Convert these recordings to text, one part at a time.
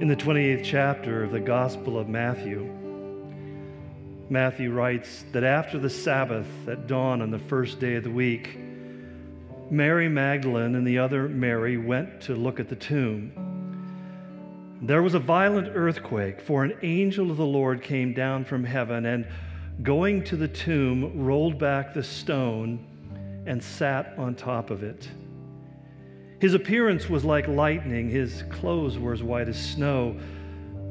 In the 28th chapter of the Gospel of Matthew, Matthew writes that after the Sabbath at dawn on the first day of the week, Mary Magdalene and the other Mary went to look at the tomb. There was a violent earthquake, for an angel of the Lord came down from heaven and, going to the tomb, rolled back the stone and sat on top of it. His appearance was like lightning, his clothes were as white as snow.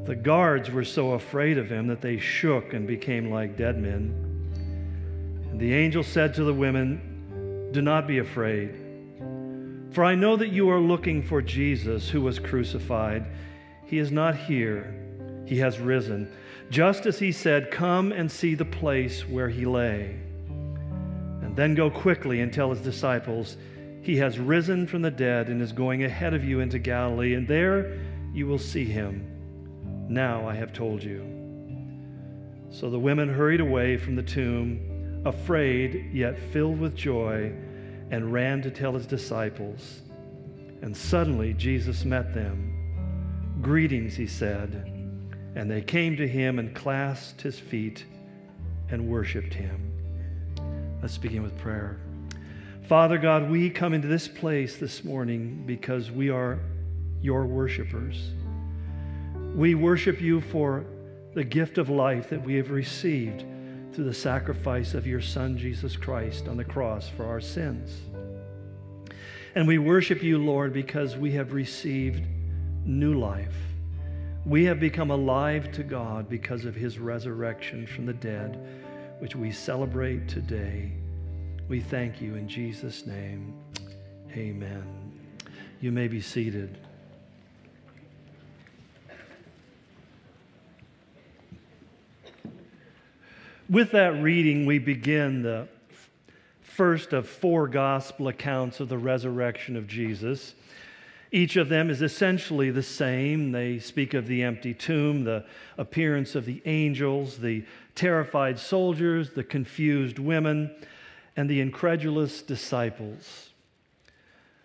The guards were so afraid of him that they shook and became like dead men. And the angel said to the women, Do not be afraid, for I know that you are looking for Jesus who was crucified. He is not here, he has risen. Just as he said, Come and see the place where he lay. And then go quickly and tell his disciples, He has risen from the dead and is going ahead of you into Galilee, and there you will see him. Now I have told you. So the women hurried away from the tomb, afraid yet filled with joy, and ran to tell his disciples. And suddenly Jesus met them. Greetings, he said. And they came to him and clasped his feet and worshiped him. Let's begin with prayer. Father God, we come into this place this morning because we are your worshipers. We worship you for the gift of life that we have received through the sacrifice of your Son, Jesus Christ, on the cross for our sins. And we worship you, Lord, because we have received new life. We have become alive to God because of his resurrection from the dead which we celebrate today. We thank you in Jesus' name. Amen. You may be seated. With that reading, we begin the first of four gospel accounts of the resurrection of Jesus. Each of them is essentially the same. They speak of the empty tomb, the appearance of the angels, the terrified soldiers, the confused women, and the incredulous disciples.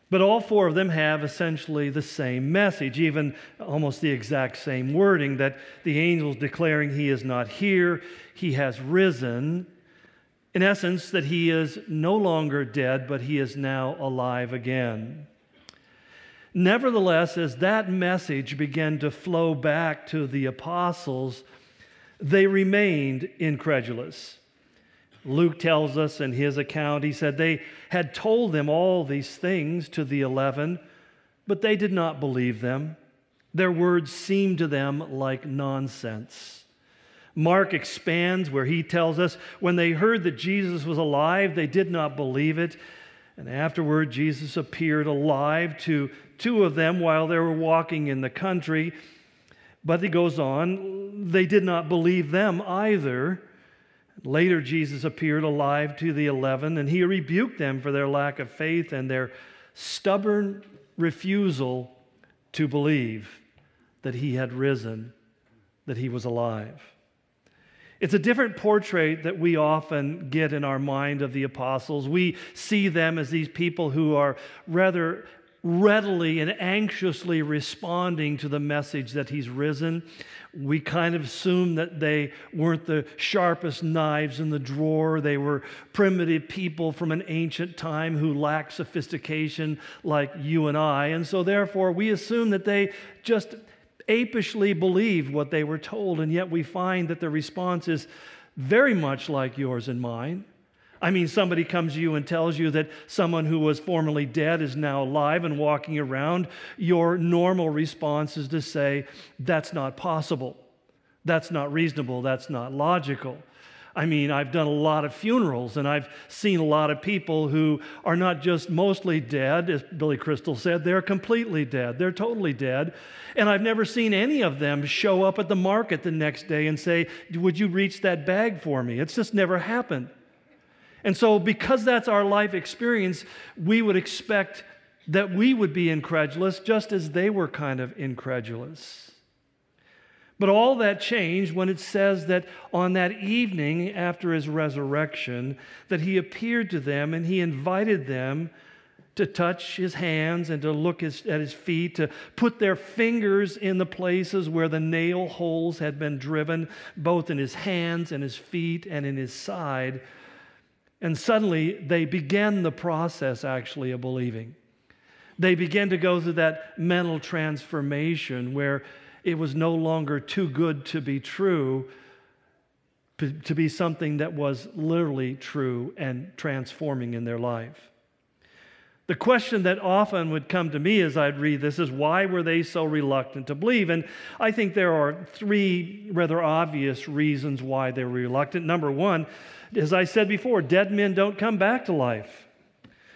But all four of them have essentially the same message, even almost the exact same wording that the angels declaring he is not here, he has risen. In essence, that he is no longer dead, but he is now alive again. Nevertheless, as that message began to flow back to the apostles, they remained incredulous. Luke tells us in his account, he said they had told them all these things to the eleven, but they did not believe them. Their words seemed to them like nonsense. Mark expands where he tells us when they heard that Jesus was alive, they did not believe it. And afterward, Jesus appeared alive to two of them while they were walking in the country. But he goes on, they did not believe them either. Later, Jesus appeared alive to the eleven, and he rebuked them for their lack of faith and their stubborn refusal to believe that he had risen, that he was alive. It's a different portrait that we often get in our mind of the apostles. We see them as these people who are rather readily and anxiously responding to the message that he's risen. We kind of assume that they weren't the sharpest knives in the drawer. They were primitive people from an ancient time who lacked sophistication like you and I. And so, therefore, we assume that they just apishly believed what they were told, and yet we find that the response is very much like yours and mine. I mean, somebody comes to you and tells you that someone who was formerly dead is now alive and walking around. Your normal response is to say, That's not possible. That's not reasonable. That's not logical. I mean, I've done a lot of funerals and I've seen a lot of people who are not just mostly dead, as Billy Crystal said, they're completely dead. They're totally dead. And I've never seen any of them show up at the market the next day and say, Would you reach that bag for me? It's just never happened. And so, because that's our life experience, we would expect that we would be incredulous just as they were kind of incredulous. But all that changed when it says that on that evening after his resurrection that he appeared to them and he invited them to touch his hands and to look his, at his feet, to put their fingers in the places where the nail holes had been driven, both in his hands and his feet and in his side. And suddenly they began the process actually of believing. They began to go through that mental transformation where it was no longer too good to be true, to be something that was literally true and transforming in their life. The question that often would come to me as I'd read this is why were they so reluctant to believe? And I think there are three rather obvious reasons why they were reluctant. Number one, as I said before, dead men don't come back to life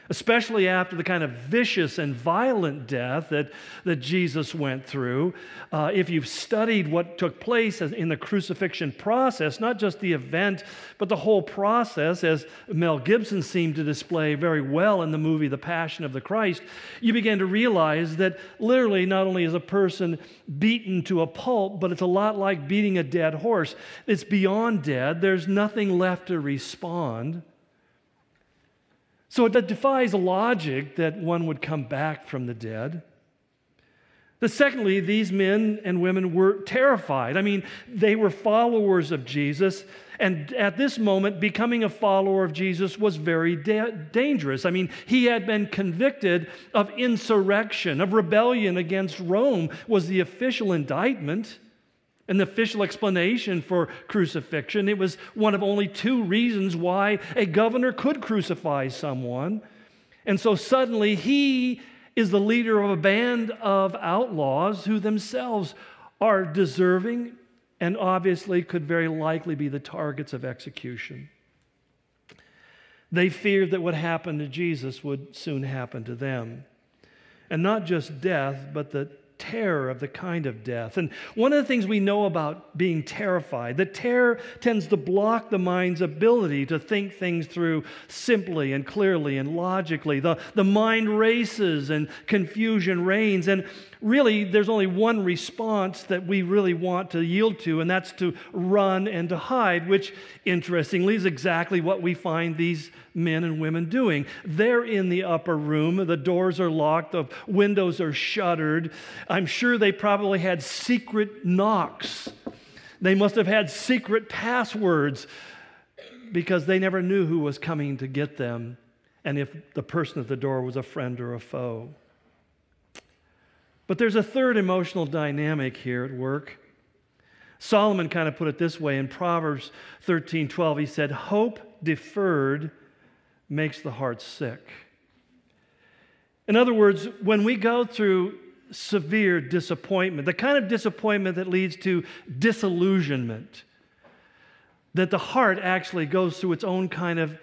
especially after the kind of vicious and violent death that, that Jesus went through. Uh, if you've studied what took place in the crucifixion process, not just the event, but the whole process, as Mel Gibson seemed to display very well in the movie The Passion of the Christ, you begin to realize that literally not only is a person beaten to a pulp, but it's a lot like beating a dead horse. It's beyond dead, there's nothing left to respond. So it defies logic that one would come back from the dead. The secondly, these men and women were terrified. I mean, they were followers of Jesus, and at this moment, becoming a follower of Jesus was very da- dangerous. I mean, he had been convicted of insurrection, of rebellion against Rome, was the official indictment and the official explanation for crucifixion. It was one of only two reasons why a governor could crucify someone. And so suddenly he is the leader of a band of outlaws who themselves are deserving and obviously could very likely be the targets of execution. They feared that what happened to Jesus would soon happen to them. And not just death, but the terror of the kind of death. And one of the things we know about being terrified, the terror tends to block the mind's ability to think things through simply and clearly and logically. The, the mind races and confusion reigns. And really, there's only one response that we really want to yield to, and that's to run and to hide, which, interestingly, is exactly what we find these men and women doing. They're in the upper room, the doors are locked, the windows are shuttered. I'm sure they probably had secret knocks. They must have had secret passwords because they never knew who was coming to get them and if the person at the door was a friend or a foe. But there's a third emotional dynamic here at work. Solomon kind of put it this way in Proverbs 13 12. He said, Hope deferred makes the heart sick. In other words, when we go through severe disappointment, the kind of disappointment that leads to disillusionment, that the heart actually goes through its own kind of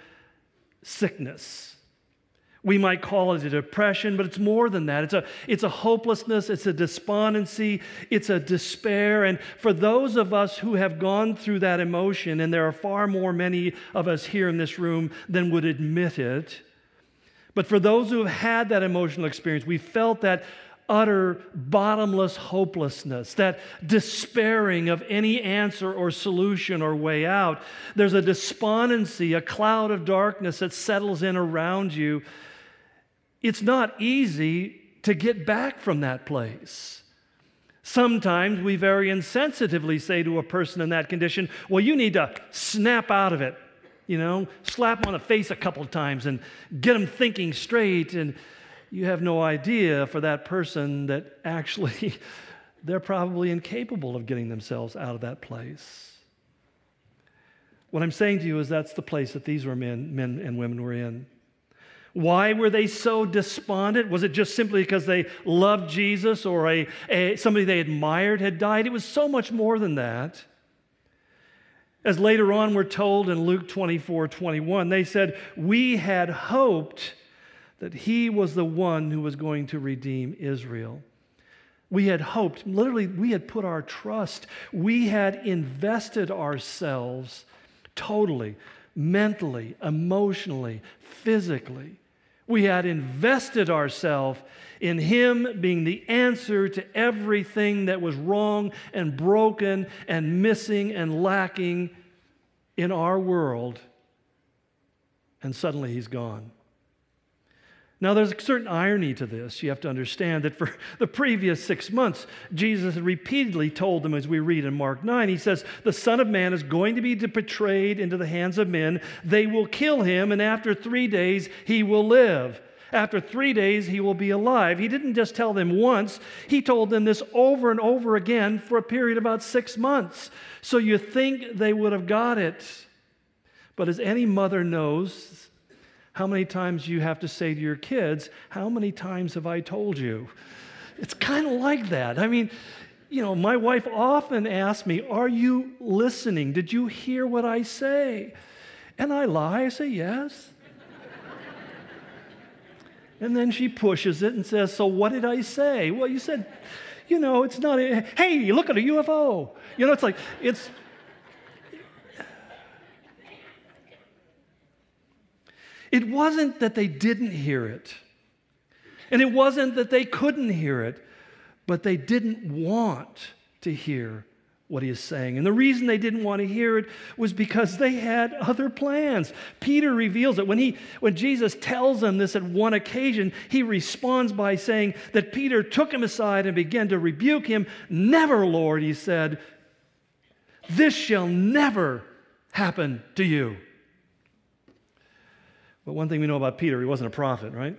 sickness. We might call it a depression, but it's more than that. It's a, it's a hopelessness, it's a despondency, it's a despair. And for those of us who have gone through that emotion, and there are far more many of us here in this room than would admit it, but for those who have had that emotional experience, we felt that utter bottomless hopelessness, that despairing of any answer or solution or way out. There's a despondency, a cloud of darkness that settles in around you it's not easy to get back from that place. Sometimes we very insensitively say to a person in that condition, Well, you need to snap out of it. You know, slap them on the face a couple times and get them thinking straight. And you have no idea for that person that actually they're probably incapable of getting themselves out of that place. What I'm saying to you is that's the place that these were men, men and women were in. Why were they so despondent? Was it just simply because they loved Jesus or a, a, somebody they admired had died? It was so much more than that. As later on we're told in Luke 24 21, they said, We had hoped that he was the one who was going to redeem Israel. We had hoped, literally, we had put our trust, we had invested ourselves totally, mentally, emotionally, physically we had invested ourselves in Him being the answer to everything that was wrong and broken and missing and lacking in our world. And suddenly He's gone. Now, there's a certain irony to this. You have to understand that for the previous six months, Jesus had repeatedly told them, as we read in Mark 9, he says, The Son of Man is going to be betrayed into the hands of men. They will kill him, and after three days, he will live. After three days, he will be alive. He didn't just tell them once, he told them this over and over again for a period of about six months. So you think they would have got it. But as any mother knows, how many times you have to say to your kids, How many times have I told you? It's kind of like that. I mean, you know, my wife often asks me, Are you listening? Did you hear what I say? And I lie. I say, Yes. and then she pushes it and says, So what did I say? Well, you said, you know, it's not, a, hey, look at a UFO. You know, it's like, it's, It wasn't that they didn't hear it, and it wasn't that they couldn't hear it, but they didn't want to hear what he is saying. And the reason they didn't want to hear it was because they had other plans. Peter reveals it. When, he, when Jesus tells them this at one occasion, he responds by saying that Peter took him aside and began to rebuke him. Never, Lord, he said, this shall never happen to you. But one thing we know about Peter, he wasn't a prophet, right?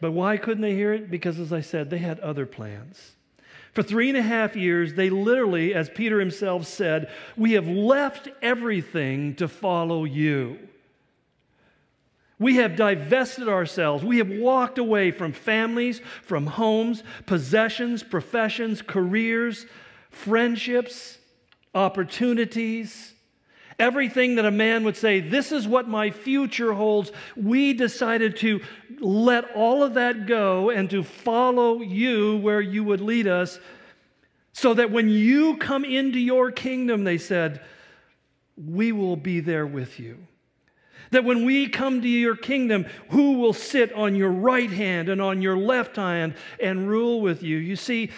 but why couldn't they hear it? Because, as I said, they had other plans. For three and a half years, they literally, as Peter himself said, we have left everything to follow you. We have divested ourselves. We have walked away from families, from homes, possessions, professions, careers, friendships, opportunities. Everything that a man would say, This is what my future holds, we decided to let all of that go and to follow you where you would lead us, so that when you come into your kingdom, they said, we will be there with you. That when we come to your kingdom, who will sit on your right hand and on your left hand and rule with you? You see,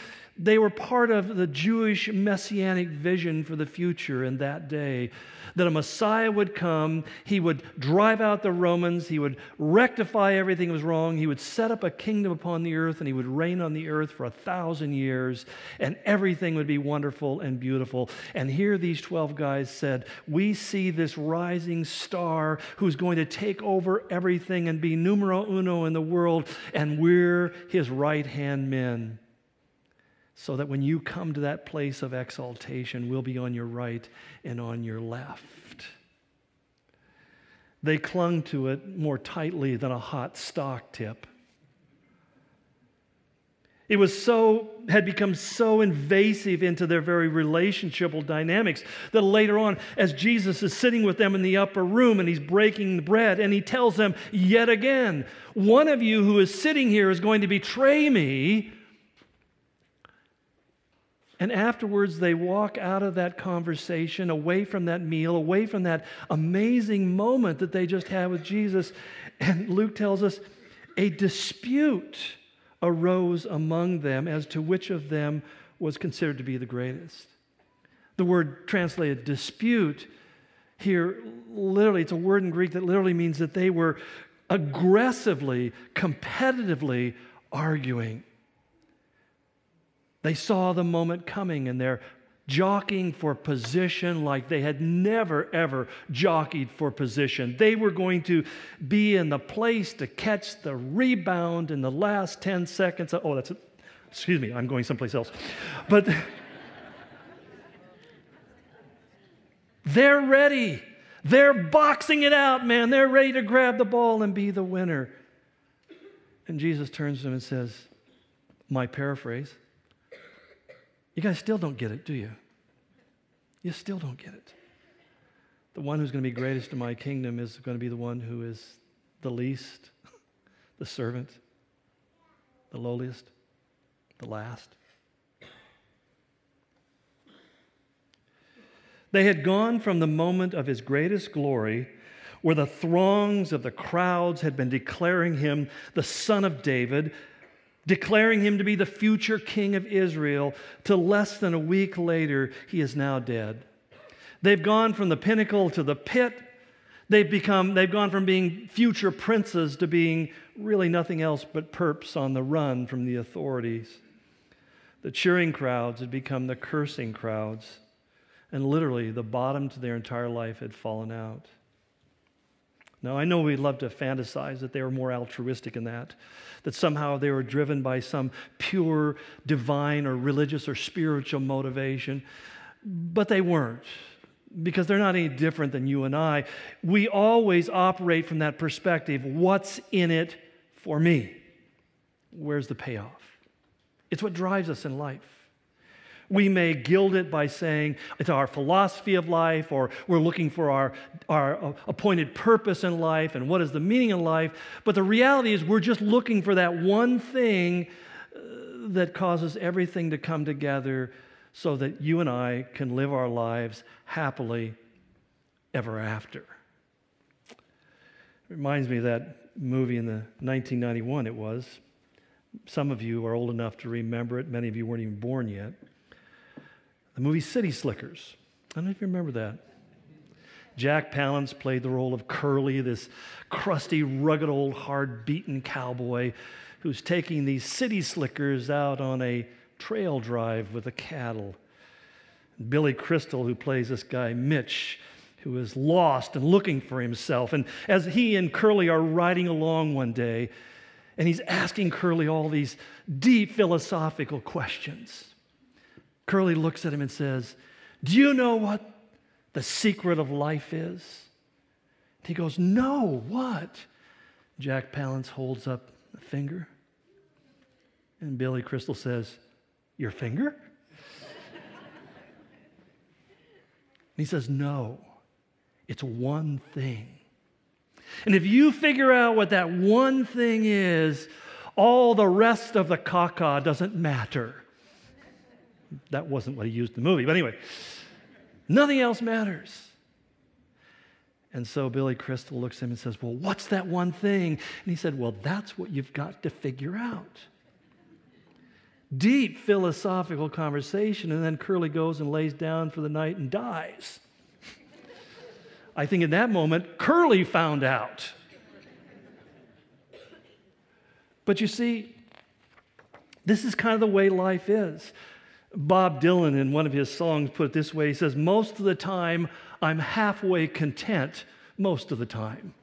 they were part of the Jewish messianic vision for the future in that day that a Messiah would come, he would drive out the Romans, he would rectify everything that was wrong, he would set up a kingdom upon the earth, and he would reign on the earth for a thousand years, and everything would be wonderful and beautiful. And here these 12 guys said, We see this rising star who's going to take over everything and be numero uno in the world, and we're his right hand men so that when you come to that place of exaltation, we'll be on your right and on your left. They clung to it more tightly than a hot stock tip. It was so, had become so invasive into their very relationshipal dynamics that later on, as Jesus is sitting with them in the upper room and he's breaking the bread, and he tells them yet again, One of you who is sitting here is going to betray me. And afterwards, they walk out of that conversation, away from that meal, away from that amazing moment that they just had with Jesus. And Luke tells us a dispute arose among them as to which of them was considered to be the greatest. The word translated dispute here, literally, it's a word in Greek that literally means that they were aggressively, competitively arguing. They saw the moment coming and they're jockeying for position like they had never, ever jockeyed for position. They were going to be in the place to catch the rebound in the last 10 seconds. Oh, that's, excuse me, I'm going someplace else. But they're ready. They're boxing it out, man. They're ready to grab the ball and be the winner. And Jesus turns to them and says, My paraphrase, you guys still don't get it, do you? You still don't get it. The one who's going to be greatest in my kingdom is going to be the one who is the least, the servant, the lowliest, the last. They had gone from the moment of his greatest glory, where the throngs of the crowds had been declaring him the Son of David, declaring him to be the future king of Israel, to less than a week later, he is now dead. They've gone from the pinnacle to the pit. They've become, they've gone from being future princes to being really nothing else but perps on the run from the authorities. The cheering crowds had become the cursing crowds, and literally the bottom to their entire life had fallen out. Now, I know we'd love to fantasize that they were more altruistic in that, that somehow they were driven by some pure divine or religious or spiritual motivation, but they weren't because they're not any different than you and I. We always operate from that perspective what's in it for me? Where's the payoff? It's what drives us in life. We may gild it by saying it's our philosophy of life, or we're looking for our, our appointed purpose in life and what is the meaning in life. But the reality is, we're just looking for that one thing uh, that causes everything to come together so that you and I can live our lives happily ever after. It reminds me of that movie in the 1991 it was. Some of you are old enough to remember it. Many of you weren't even born yet. The movie City Slickers. I don't know if you remember that. Jack Palance played the role of Curly, this crusty, rugged, old, hard beaten cowboy who's taking these city slickers out on a trail drive with the cattle. Billy Crystal, who plays this guy, Mitch, who is lost and looking for himself. And as he and Curly are riding along one day, and he's asking Curly all these deep philosophical questions, Curly looks at him and says, Do you know what the secret of life is? He goes, No, what? Jack Palance holds up a finger. And Billy Crystal says, your finger? he says, No, it's one thing. And if you figure out what that one thing is, all the rest of the caca doesn't matter. That wasn't what he used in the movie, but anyway, nothing else matters. And so Billy Crystal looks at him and says, Well, what's that one thing? And he said, Well, that's what you've got to figure out deep philosophical conversation, and then Curly goes and lays down for the night and dies. I think in that moment, Curly found out. But you see, this is kind of the way life is. Bob Dylan, in one of his songs, put it this way He says, Most of the time, I'm halfway content, most of the time.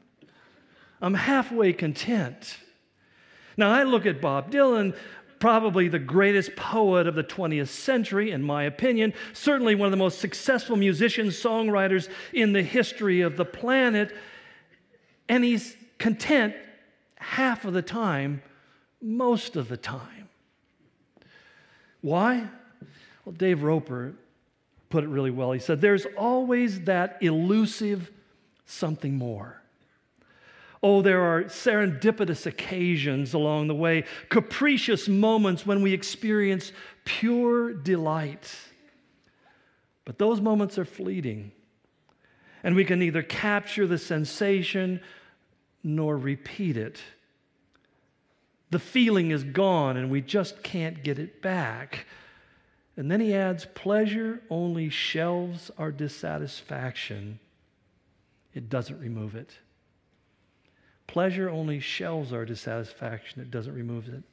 I'm halfway content. Now, I look at Bob Dylan, probably the greatest poet of the 20th century, in my opinion, certainly one of the most successful musicians, songwriters in the history of the planet. And he's content half of the time, most of the time. Why? Well, Dave Roper put it really well. He said, There's always that elusive something more. Oh, there are serendipitous occasions along the way, capricious moments when we experience pure delight. But those moments are fleeting, and we can neither capture the sensation nor repeat it. The feeling is gone, and we just can't get it back. And then he adds pleasure only shelves our dissatisfaction, it doesn't remove it. Pleasure only shelves our dissatisfaction, it doesn't remove it.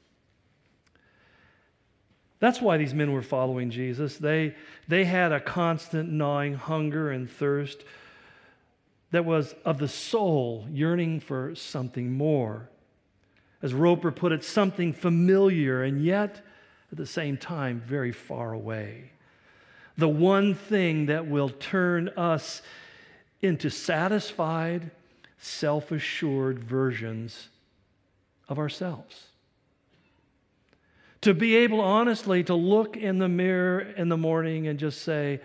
That's why these men were following Jesus. They, they had a constant gnawing hunger and thirst that was of the soul, yearning for something more. As Roper put it, something familiar and yet at the same time very far away. The one thing that will turn us into satisfied self assured versions of ourselves. To be able honestly to look in the mirror in the morning and just say,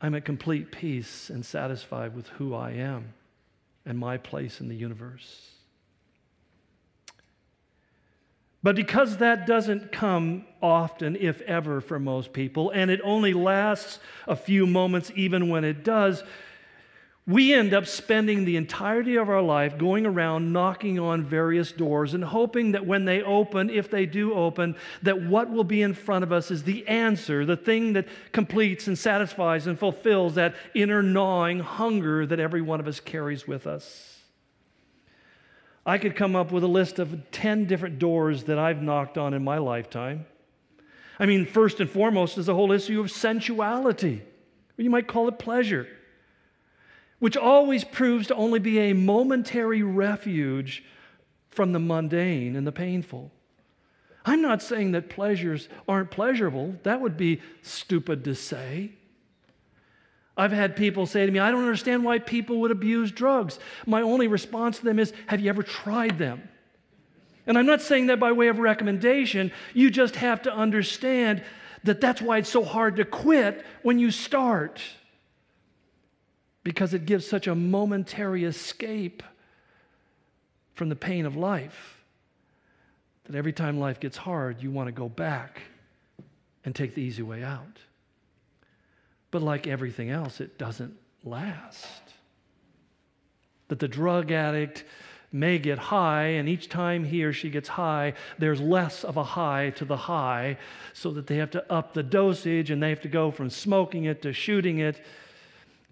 I'm at complete peace and satisfied with who I am and my place in the universe. But because that doesn't come often, if ever, for most people, and it only lasts a few moments even when it does, we end up spending the entirety of our life going around knocking on various doors and hoping that when they open, if they do open, that what will be in front of us is the answer, the thing that completes and satisfies and fulfills that inner gnawing hunger that every one of us carries with us. I could come up with a list of 10 different doors that I've knocked on in my lifetime. I mean, first and foremost is the whole issue of sensuality, or you might call it pleasure which always proves to only be a momentary refuge from the mundane and the painful. I'm not saying that pleasures aren't pleasurable. That would be stupid to say. I've had people say to me, I don't understand why people would abuse drugs. My only response to them is, Have you ever tried them? And I'm not saying that by way of recommendation. You just have to understand that that's why it's so hard to quit when you start because it gives such a momentary escape from the pain of life that every time life gets hard, you want to go back and take the easy way out. But like everything else, it doesn't last. That the drug addict may get high, and each time he or she gets high, there's less of a high to the high, so that they have to up the dosage and they have to go from smoking it to shooting it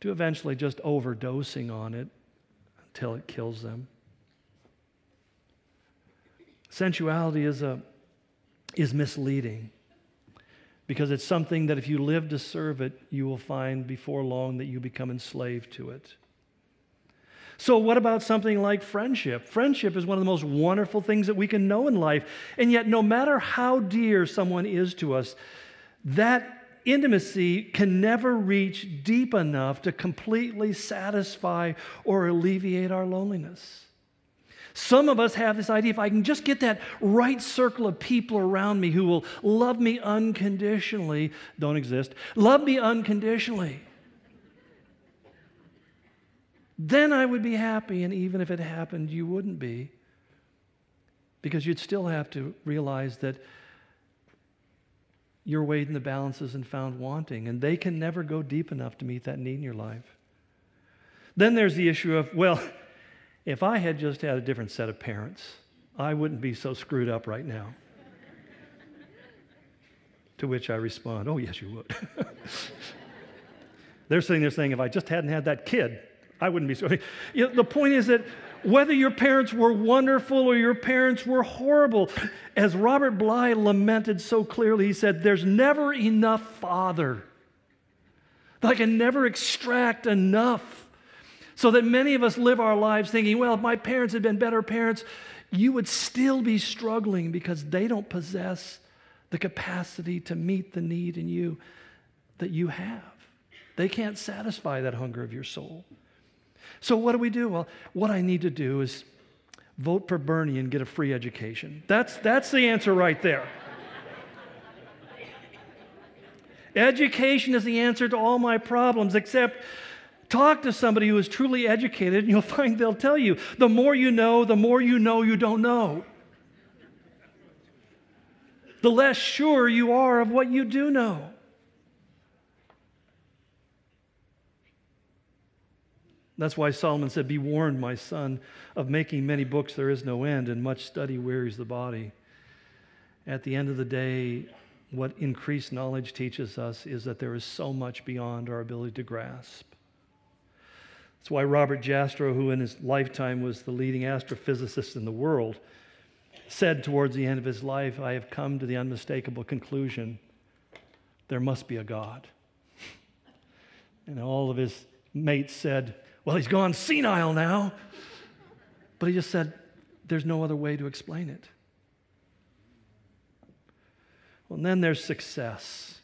to eventually just overdosing on it until it kills them. Sensuality is, a, is misleading because it's something that if you live to serve it, you will find before long that you become enslaved to it. So, what about something like friendship? Friendship is one of the most wonderful things that we can know in life. And yet, no matter how dear someone is to us, that intimacy can never reach deep enough to completely satisfy or alleviate our loneliness. Some of us have this idea if I can just get that right circle of people around me who will love me unconditionally, don't exist, love me unconditionally, then I would be happy. And even if it happened, you wouldn't be. Because you'd still have to realize that you're weighed in the balances and found wanting, and they can never go deep enough to meet that need in your life. Then there's the issue of, well, if I had just had a different set of parents, I wouldn't be so screwed up right now. to which I respond, oh, yes, you would. They're sitting there saying, if I just hadn't had that kid, I wouldn't be so. You know, the point is that whether your parents were wonderful or your parents were horrible. As Robert Bly lamented so clearly, he said, There's never enough father. I can never extract enough. So that many of us live our lives thinking, well, if my parents had been better parents, you would still be struggling because they don't possess the capacity to meet the need in you that you have. They can't satisfy that hunger of your soul. So, what do we do? Well, what I need to do is vote for Bernie and get a free education. That's, that's the answer right there. education is the answer to all my problems, except talk to somebody who is truly educated, and you'll find they'll tell you the more you know, the more you know you don't know. The less sure you are of what you do know. That's why Solomon said, Be warned, my son, of making many books there is no end, and much study wearies the body. At the end of the day, what increased knowledge teaches us is that there is so much beyond our ability to grasp. That's why Robert Jastrow, who in his lifetime was the leading astrophysicist in the world, said towards the end of his life, I have come to the unmistakable conclusion there must be a God. And all of his mates said, well, he's gone senile now. But he just said, there's no other way to explain it. Well, and then there's success.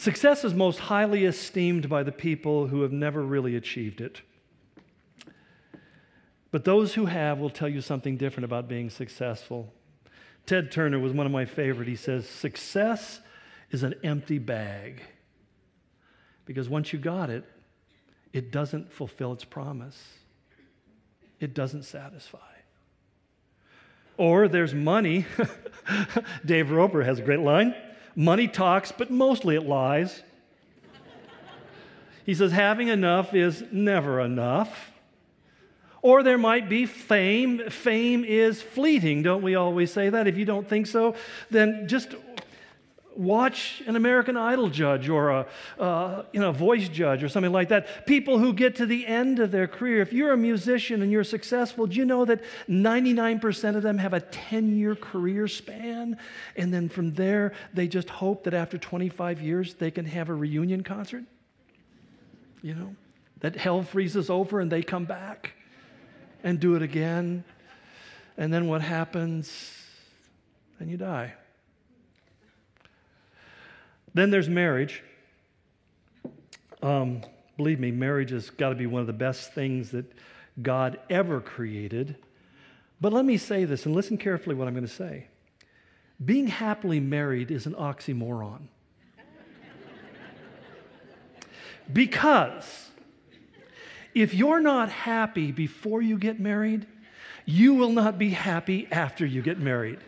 Success is most highly esteemed by the people who have never really achieved it. But those who have will tell you something different about being successful. Ted Turner was one of my favorite. He says, Success is an empty bag. Because once you got it, it doesn't fulfill its promise, it doesn't satisfy. Or there's money. Dave Roper has a great line money talks, but mostly it lies. He says, having enough is never enough. Or there might be fame. Fame is fleeting. Don't we always say that? If you don't think so, then just watch an American Idol judge or a uh, you know, voice judge or something like that. People who get to the end of their career. If you're a musician and you're successful, do you know that 99% of them have a 10 year career span? And then from there, they just hope that after 25 years, they can have a reunion concert? You know, that hell freezes over and they come back and do it again. And then what happens? Then you die. Then there's marriage. Um, believe me, marriage has got to be one of the best things that God ever created. But let me say this, and listen carefully what I'm going to say. Being happily married is an oxymoron. because if you're not happy before you get married, you will not be happy after you get married.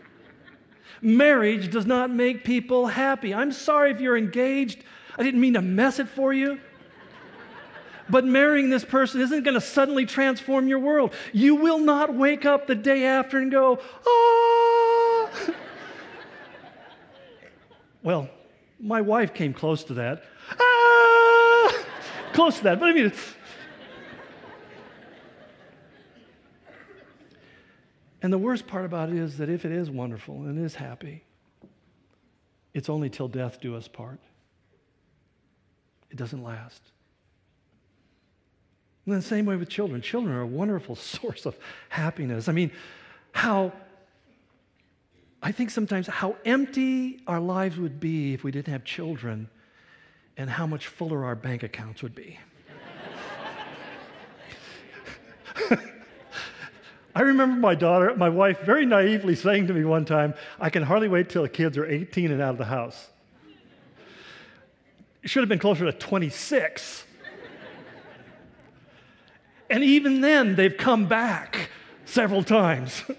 Marriage does not make people happy. I'm sorry if you're engaged. I didn't mean to mess it for you. But marrying this person isn't going to suddenly transform your world. You will not wake up the day after and go, ah. well, my wife came close to that. Ah! close to that. But I mean, And the worst part about it is that if it is wonderful and is happy, it's only till death do us part. It doesn't last. And the same way with children. Children are a wonderful source of happiness. I mean, how, I think sometimes how empty our lives would be if we didn't have children and how much fuller our bank accounts would be. I remember my daughter, my wife, very naively saying to me one time, I can hardly wait till the kids are 18 and out of the house. It should have been closer to 26. and even then, they've come back several times.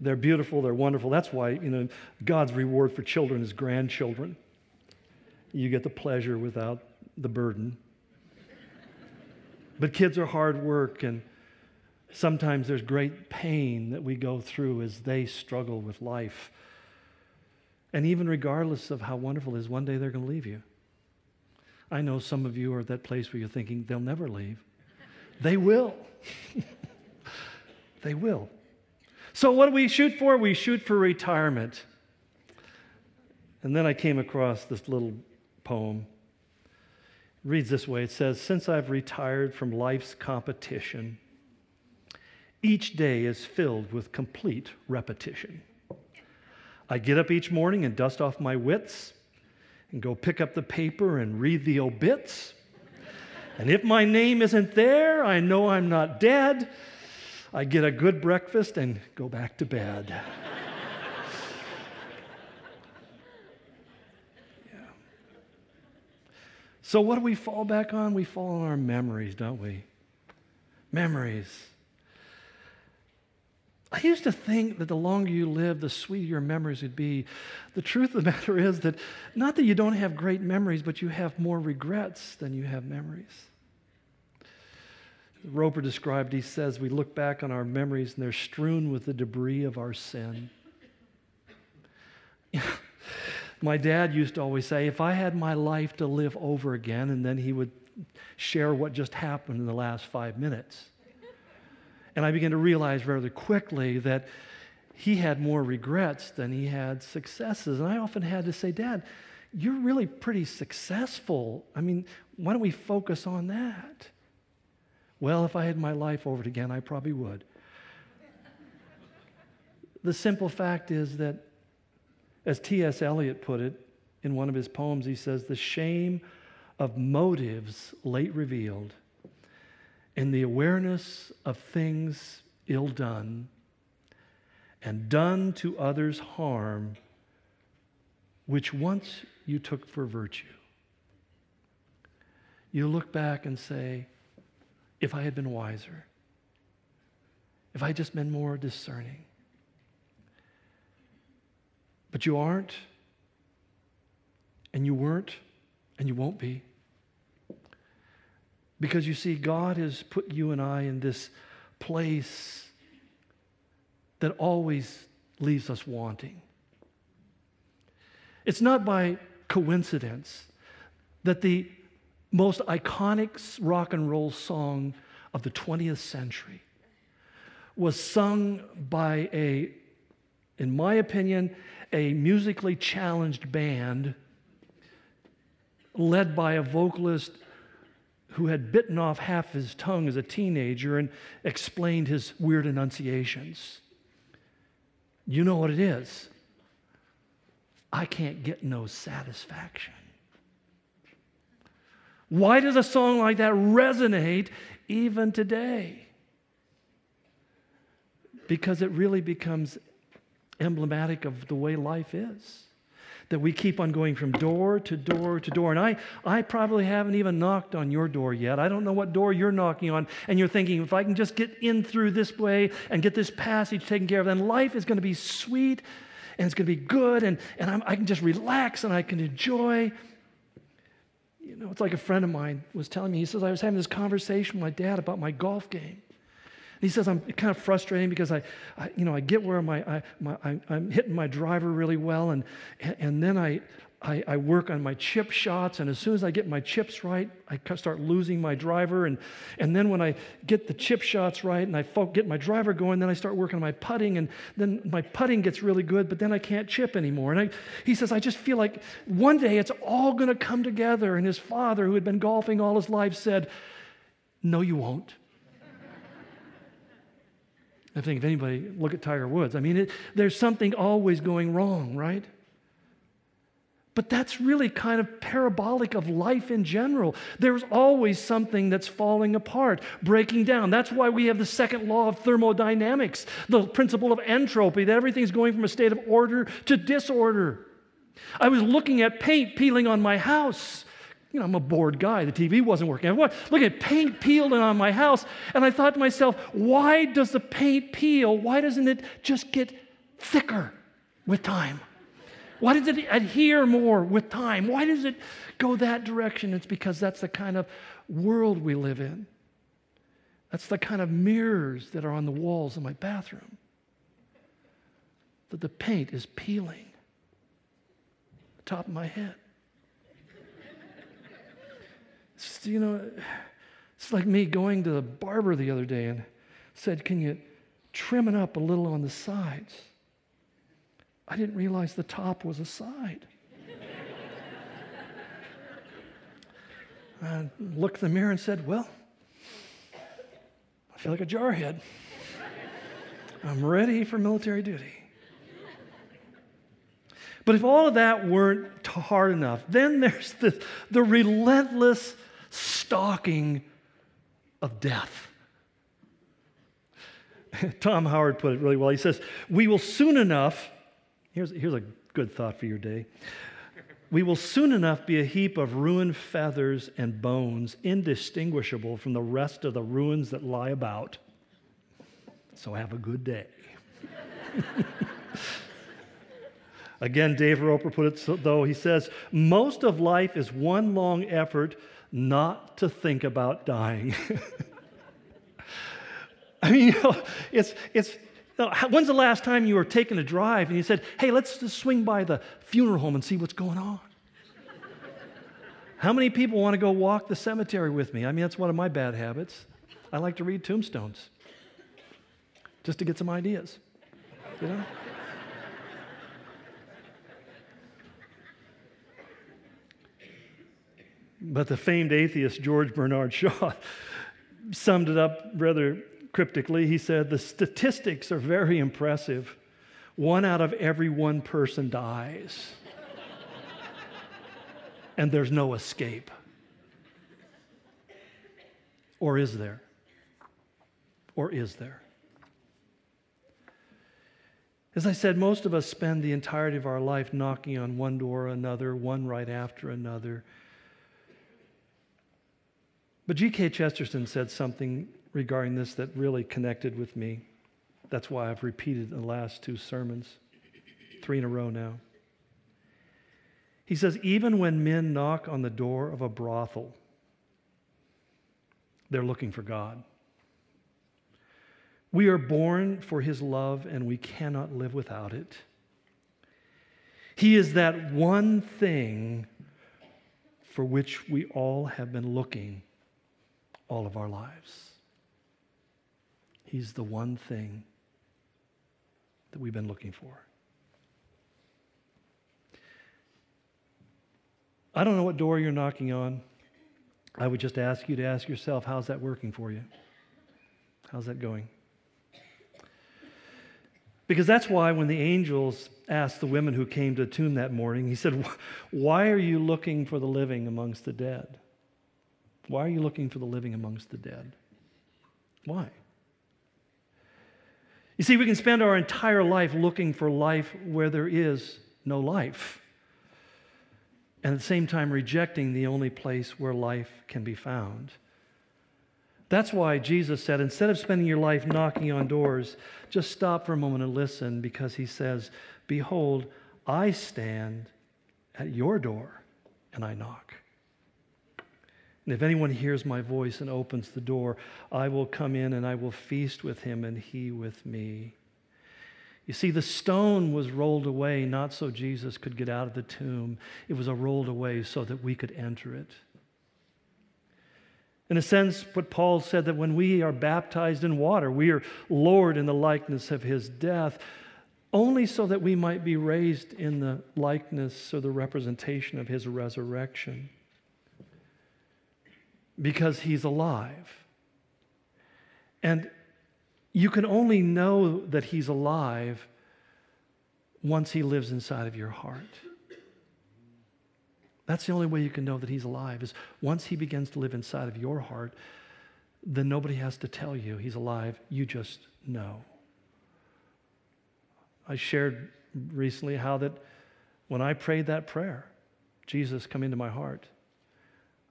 they're beautiful, they're wonderful. That's why, you know, God's reward for children is grandchildren. You get the pleasure without the burden. But kids are hard work, and sometimes there's great pain that we go through as they struggle with life. And even regardless of how wonderful it is, one day they're going to leave you. I know some of you are at that place where you're thinking they'll never leave. They will. they will. So, what do we shoot for? We shoot for retirement. And then I came across this little poem reads this way it says, Since I've retired from life's competition, each day is filled with complete repetition. I get up each morning and dust off my wits and go pick up the paper and read the obits. And if my name isn't there, I know I'm not dead. I get a good breakfast and go back to bed. So, what do we fall back on? We fall on our memories, don't we? Memories. I used to think that the longer you live, the sweeter your memories would be. The truth of the matter is that not that you don't have great memories, but you have more regrets than you have memories. Roper described, he says, we look back on our memories and they're strewn with the debris of our sin. My dad used to always say, if I had my life to live over again, and then he would share what just happened in the last five minutes. And I began to realize rather quickly that he had more regrets than he had successes. And I often had to say, Dad, you're really pretty successful. I mean, why don't we focus on that? Well, if I had my life over again, I probably would. the simple fact is that as T.S. Eliot put it in one of his poems, he says, The shame of motives late revealed and the awareness of things ill done and done to others harm, which once you took for virtue. You look back and say, if I had been wiser, if I had just been more discerning, but you aren't. And you weren't, and you won't be. Because you see, God has put you and I in this place that always leaves us wanting. It's not by coincidence that the most iconic rock and roll song of the 20th century was sung by a, in my opinion, a musically challenged band led by a vocalist who had bitten off half his tongue as a teenager and explained his weird enunciations. You know what it is. I can't get no satisfaction. Why does a song like that resonate even today? Because it really becomes emblematic of the way life is. That we keep on going from door to door to door. And I, I probably haven't even knocked on your door yet. I don't know what door you're knocking on. And you're thinking, if I can just get in through this way and get this passage taken care of, then life is going to be sweet and it's going to be good and, and I'm, I can just relax and I can enjoy. You know, it's like a friend of mine was telling me, he says, I was having this conversation with my dad about my golf game. He says, I'm kind of frustrating because I, I you know, I get where my, I, my, I, am hitting my driver really well, and, and then I, I, I, work on my chip shots, and as soon as I get my chips right, I start losing my driver. And, and then when I get the chip shots right and I get my driver going, then I start working on my putting, and then my putting gets really good, but then I can't chip anymore. And I, he says, I just feel like one day it's all going to come together. And his father, who had been golfing all his life, said, No, you won't. I think if anybody, look at Tiger Woods. I mean, it, there's something always going wrong, right? But that's really kind of parabolic of life in general. There's always something that's falling apart, breaking down. That's why we have the second law of thermodynamics, the principle of entropy, that everything's going from a state of order to disorder. I was looking at paint peeling on my house. You know, I'm a bored guy. The TV wasn't working. I was looking at paint peeling on my house, and I thought to myself, why does the paint peel? Why doesn't it just get thicker with time? Why does it adhere more with time? Why does it go that direction? It's because that's the kind of world we live in. That's the kind of mirrors that are on the walls of my bathroom. That the paint is peeling the top of my head. It's, you know, it's like me going to the barber the other day and said, Can you trim it up a little on the sides? I didn't realize the top was a side. I looked in the mirror and said, Well, I feel like a jarhead. I'm ready for military duty. But if all of that weren't hard enough, then there's the, the relentless stalking of death. Tom Howard put it really well. He says, We will soon enough Here's, here's a good thought for your day. We will soon enough be a heap of ruined feathers and bones, indistinguishable from the rest of the ruins that lie about. So have a good day. Again, Dave Roper put it so, though. He says, Most of life is one long effort not to think about dying. I mean, you know, it's, it's, When's the last time you were taking a drive and you said, hey, let's just swing by the funeral home and see what's going on? How many people want to go walk the cemetery with me? I mean, that's one of my bad habits. I like to read tombstones just to get some ideas, you know? But the famed atheist George Bernard Shaw summed it up rather cryptically, he said, The statistics are very impressive. One out of every one person dies, and there's no escape. Or is there? Or is there? As I said, most of us spend the entirety of our life knocking on one door or another, one right after another. But G.K. Chesterton said something regarding this that really connected with me. That's why I've repeated the last two sermons, three in a row now. He says, even when men knock on the door of a brothel, they're looking for God. We are born for His love and we cannot live without it. He is that one thing for which we all have been looking all of our lives. He's the one thing that we've been looking for. I don't know what door you're knocking on. I would just ask you to ask yourself, how's that working for you? How's that going? Because that's why when the angels asked the women who came to the tomb that morning, he said, Why are you looking for the living amongst the dead? Why are you looking for the living amongst the dead? Why? You see, we can spend our entire life looking for life where there is no life, and at the same time rejecting the only place where life can be found. That's why Jesus said, instead of spending your life knocking on doors, just stop for a moment and listen because he says, Behold, I stand at your door and I knock. And if anyone hears my voice and opens the door, I will come in and I will feast with him and he with me. You see, the stone was rolled away not so Jesus could get out of the tomb, it was rolled away so that we could enter it. In a sense, what Paul said that when we are baptized in water, we are lowered in the likeness of his death, only so that we might be raised in the likeness or the representation of his resurrection because he's alive. And you can only know that he's alive once he lives inside of your heart. That's the only way you can know that he's alive is once he begins to live inside of your heart, then nobody has to tell you he's alive. You just know. I shared recently how that when I prayed that prayer, Jesus come into my heart.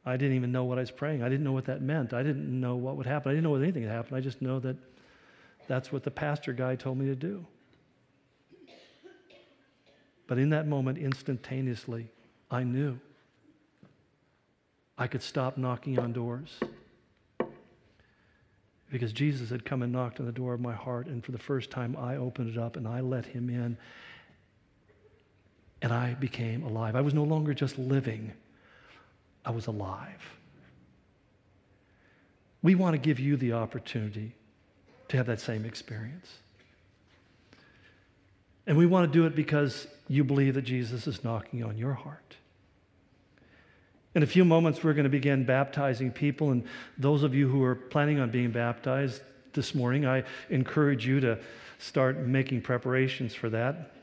I didn't even know what I was praying. I didn't know what that meant. I didn't know what would happen. I didn't know what anything would happen. I just know that that's what the pastor guy told me to do. But in that moment, instantaneously, I knew I could stop knocking on doors because Jesus had come and knocked on the door of my heart, and for the first time, I opened it up and I let him in, and I became alive. I was no longer just living. I was alive. We want to give you the opportunity to have that same experience. And we want to do it because you believe that Jesus is knocking on your heart. In a few moments, we're going to begin baptizing people. And those of you who are planning on being baptized this morning, I encourage you to start making preparations for that.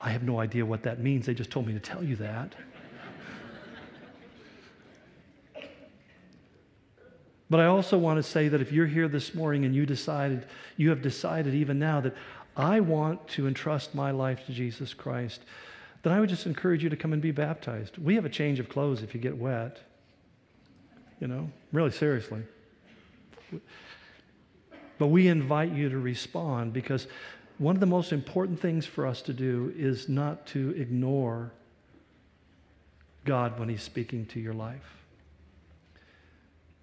I have no idea what that means. They just told me to tell you that. But I also want to say that if you're here this morning and you decided, you have decided even now that I want to entrust my life to Jesus Christ, then I would just encourage you to come and be baptized. We have a change of clothes if you get wet. You know, really seriously. But we invite you to respond because one of the most important things for us to do is not to ignore God when He's speaking to your life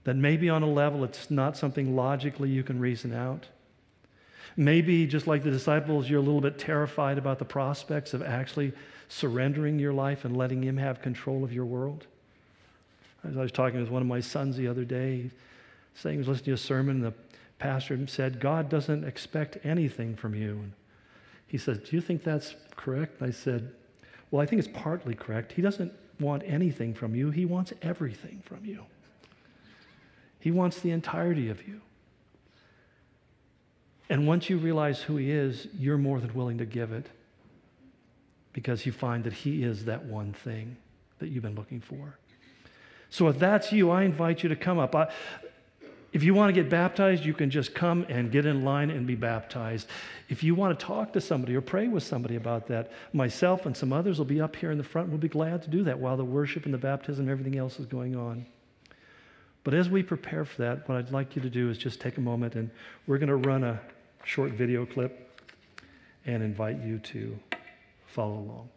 that maybe on a level it's not something logically you can reason out. Maybe, just like the disciples, you're a little bit terrified about the prospects of actually surrendering your life and letting Him have control of your world. As I was talking with one of my sons the other day, saying he was listening to a sermon, the pastor said, God doesn't expect anything from you. And he said, Do you think that's correct? I said, Well, I think it's partly correct. He doesn't want anything from you, He wants everything from you. He wants the entirety of you. And once you realize who He is, you're more than willing to give it because you find that He is that one thing that you've been looking for. So if that's you, I invite you to come up. I, if you want to get baptized, you can just come and get in line and be baptized. If you want to talk to somebody or pray with somebody about that, myself and some others will be up here in the front. We'll be glad to do that while the worship and the baptism and everything else is going on. But as we prepare for that, what I'd like you to do is just take a moment and we're going to run a short video clip and invite you to follow along.